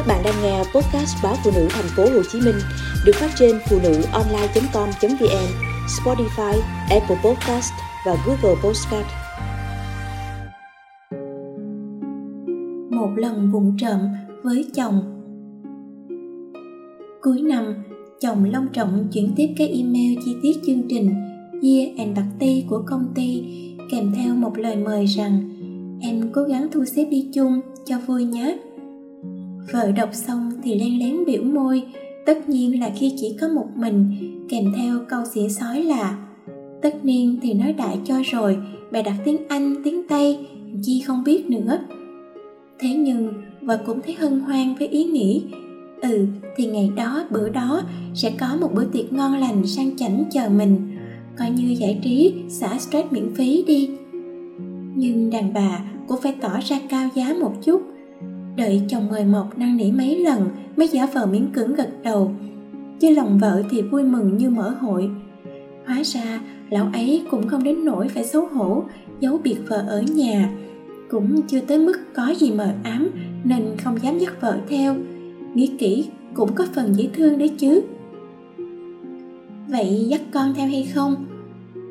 Các bạn đang nghe podcast báo phụ nữ thành phố Hồ Chí Minh được phát trên phụ nữ online.com.vn, Spotify, Apple Podcast và Google Podcast. Một lần vụng trộm với chồng Cuối năm, chồng long trọng chuyển tiếp cái email chi tiết chương trình Year and Party của công ty kèm theo một lời mời rằng em cố gắng thu xếp đi chung cho vui nhé vợ đọc xong thì len lén biểu môi. Tất nhiên là khi chỉ có một mình, kèm theo câu xỉa sói là, tất niên thì nói đại cho rồi bè đặt tiếng anh, tiếng tây, chi không biết nữa. Thế nhưng, vợ cũng thấy hân hoan với ý nghĩ ừ thì ngày đó, bữa đó sẽ có một bữa tiệc ngon lành sang chảnh chờ mình. Coi như giải trí, xả stress miễn phí đi. Nhưng đàn bà cũng phải tỏ ra cao giá một chút đợi chồng mời mọc năn nỉ mấy lần mới giả vờ miếng cứng gật đầu. Chứ lòng vợ thì vui mừng như mở hội. Hóa ra, lão ấy cũng không đến nỗi phải xấu hổ, giấu biệt vợ ở nhà. Cũng chưa tới mức có gì mờ ám, nên không dám dắt vợ theo. Nghĩ kỹ, cũng có phần dễ thương đấy chứ. Vậy dắt con theo hay không?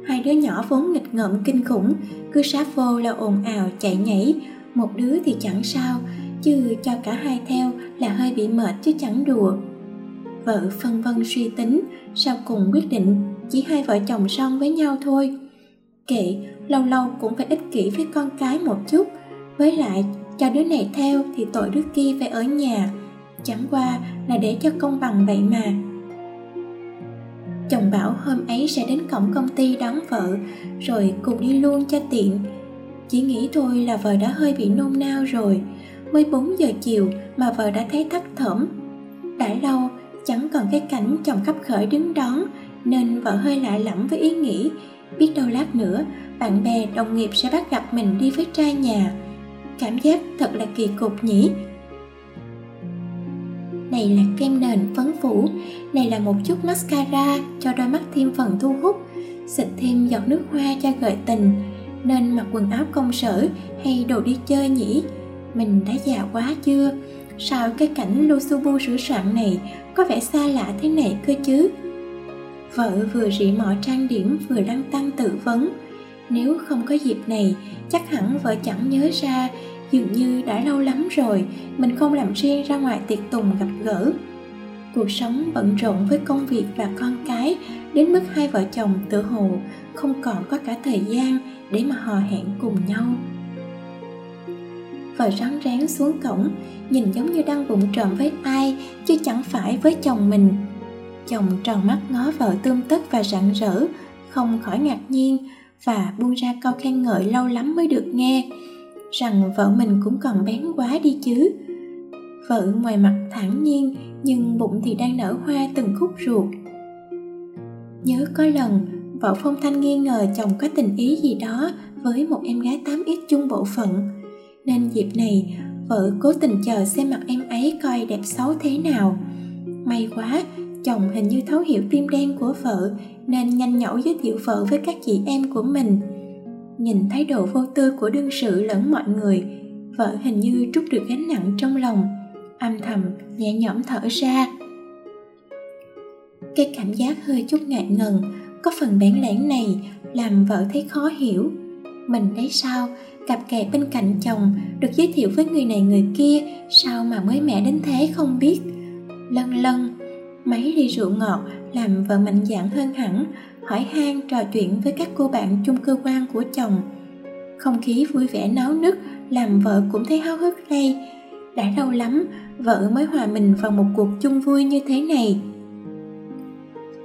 Hai đứa nhỏ vốn nghịch ngợm kinh khủng, cứ sát vô là ồn ào, chạy nhảy. Một đứa thì chẳng sao chứ cho cả hai theo là hơi bị mệt chứ chẳng đùa. Vợ phân vân suy tính, sau cùng quyết định chỉ hai vợ chồng son với nhau thôi. Kệ, lâu lâu cũng phải ích kỷ với con cái một chút. Với lại, cho đứa này theo thì tội đứa kia phải ở nhà. Chẳng qua là để cho công bằng vậy mà. Chồng bảo hôm ấy sẽ đến cổng công ty đón vợ, rồi cùng đi luôn cho tiện. Chỉ nghĩ thôi là vợ đã hơi bị nôn nao rồi mới 4 giờ chiều mà vợ đã thấy thất thởm. đã lâu, chẳng còn cái cảnh chồng khắp khởi đứng đón, nên vợ hơi lạ lẫm với ý nghĩ, biết đâu lát nữa bạn bè, đồng nghiệp sẽ bắt gặp mình đi với trai nhà. Cảm giác thật là kỳ cục nhỉ? Này là kem nền phấn phủ, này là một chút mascara cho đôi mắt thêm phần thu hút, xịt thêm giọt nước hoa cho gợi tình. Nên mặc quần áo công sở hay đồ đi chơi nhỉ? Mình đã già quá chưa? Sao cái cảnh Lusubu sửa soạn này có vẻ xa lạ thế này cơ chứ? Vợ vừa rỉ mọ trang điểm vừa lăng tăng tự vấn. Nếu không có dịp này, chắc hẳn vợ chẳng nhớ ra. Dường như đã lâu lắm rồi, mình không làm riêng ra ngoài tiệc tùng gặp gỡ. Cuộc sống bận rộn với công việc và con cái, đến mức hai vợ chồng tự hồ không còn có cả thời gian để mà hò hẹn cùng nhau và rắn rén xuống cổng, nhìn giống như đang bụng trộm với ai, chứ chẳng phải với chồng mình. Chồng tròn mắt ngó vợ tươm tất và rạng rỡ, không khỏi ngạc nhiên và buông ra câu khen ngợi lâu lắm mới được nghe, rằng vợ mình cũng còn bén quá đi chứ. Vợ ngoài mặt thản nhiên, nhưng bụng thì đang nở hoa từng khúc ruột. Nhớ có lần, vợ phong thanh nghi ngờ chồng có tình ý gì đó với một em gái 8x chung bộ phận nên dịp này, vợ cố tình chờ xem mặt em ấy coi đẹp xấu thế nào. May quá, chồng hình như thấu hiểu tim đen của vợ, nên nhanh nhẩu giới thiệu vợ với các chị em của mình. Nhìn thái độ vô tư của đương sự lẫn mọi người, vợ hình như trút được gánh nặng trong lòng, âm thầm, nhẹ nhõm thở ra. Cái cảm giác hơi chút ngại ngần, có phần bẽn lẽn này làm vợ thấy khó hiểu. Mình đấy sao? Cặp kè bên cạnh chồng, được giới thiệu với người này người kia, sao mà mới mẻ đến thế không biết. Lân lân mấy ly rượu ngọt, làm vợ mạnh dạn hơn hẳn, hỏi han trò chuyện với các cô bạn chung cơ quan của chồng. Không khí vui vẻ náo nức, làm vợ cũng thấy háo hức đây đã lâu lắm, vợ mới hòa mình vào một cuộc chung vui như thế này.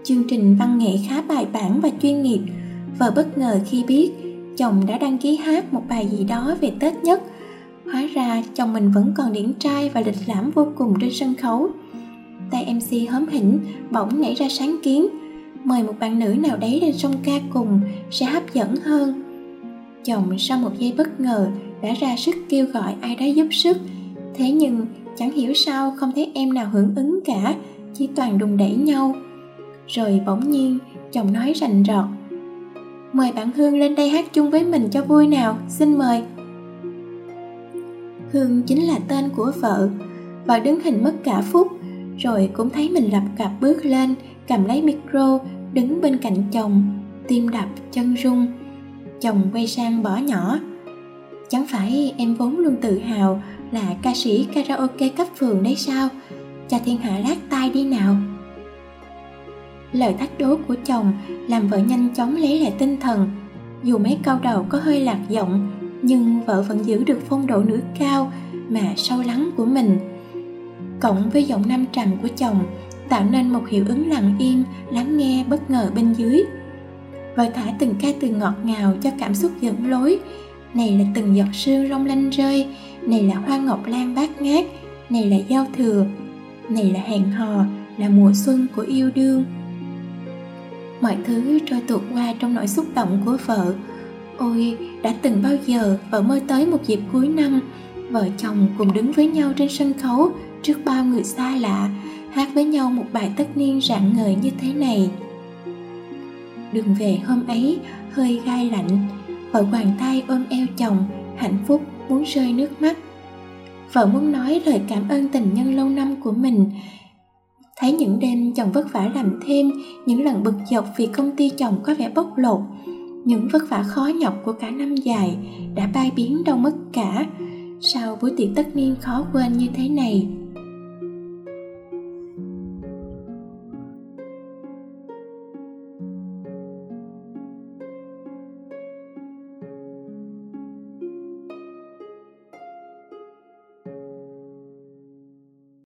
Chương trình văn nghệ khá bài bản và chuyên nghiệp. Vợ bất ngờ khi biết chồng đã đăng ký hát một bài gì đó về tết nhất. Hóa ra chồng mình vẫn còn điển trai và lịch lãm vô cùng trên sân khấu. Tay mc hớm hỉnh, bỗng nảy ra sáng kiến. Mời một bạn nữ nào đấy lên sông ca cùng sẽ hấp dẫn hơn. Chồng sau một giây bất ngờ đã ra sức kêu gọi ai đó giúp sức. Thế nhưng chẳng hiểu sao không thấy em nào hưởng ứng cả, chỉ toàn đùng đẩy nhau. Rồi bỗng nhiên chồng nói rành rọt mời bạn hương lên đây hát chung với mình cho vui nào. Xin mời. Hương chính là tên của vợ vợ đứng hình mất cả phút, rồi cũng thấy mình lập cặp bước lên, cầm lấy micro, đứng bên cạnh chồng, tim đập chân rung. Chồng quay sang bỏ nhỏ. Chẳng phải em vốn luôn tự hào là ca sĩ karaoke cấp phường đấy sao? Cho thiên hạ lát tai đi nào lời thách đố của chồng làm vợ nhanh chóng lấy lại tinh thần. Dù mấy câu đầu có hơi lạc giọng, nhưng vợ vẫn giữ được phong độ nữ cao mà sâu lắng của mình. Cộng với giọng nam trầm của chồng, tạo nên một hiệu ứng lặng im lắng nghe bất ngờ bên dưới. Vợ thả từng ca từ ngọt ngào cho cảm xúc dẫn lối. Này là từng giọt sương long lanh rơi, này là hoa ngọc lan bát ngát, này là giao thừa, này là hẹn hò, là mùa xuân của yêu đương mọi thứ trôi tuột qua trong nỗi xúc động của vợ. Ôi, đã từng bao giờ vợ mơ tới một dịp cuối năm, vợ chồng cùng đứng với nhau trên sân khấu trước bao người xa lạ, hát với nhau một bài tất niên rạng ngời như thế này. Đường về hôm ấy, hơi gai lạnh, vợ quàng tay ôm eo chồng, hạnh phúc, muốn rơi nước mắt. Vợ muốn nói lời cảm ơn tình nhân lâu năm của mình thấy những đêm chồng vất vả làm thêm, những lần bực dọc vì công ty chồng có vẻ bóc lột, những vất vả khó nhọc của cả năm dài đã bay biến đâu mất cả. Sau buổi tiệc tất niên khó quên như thế này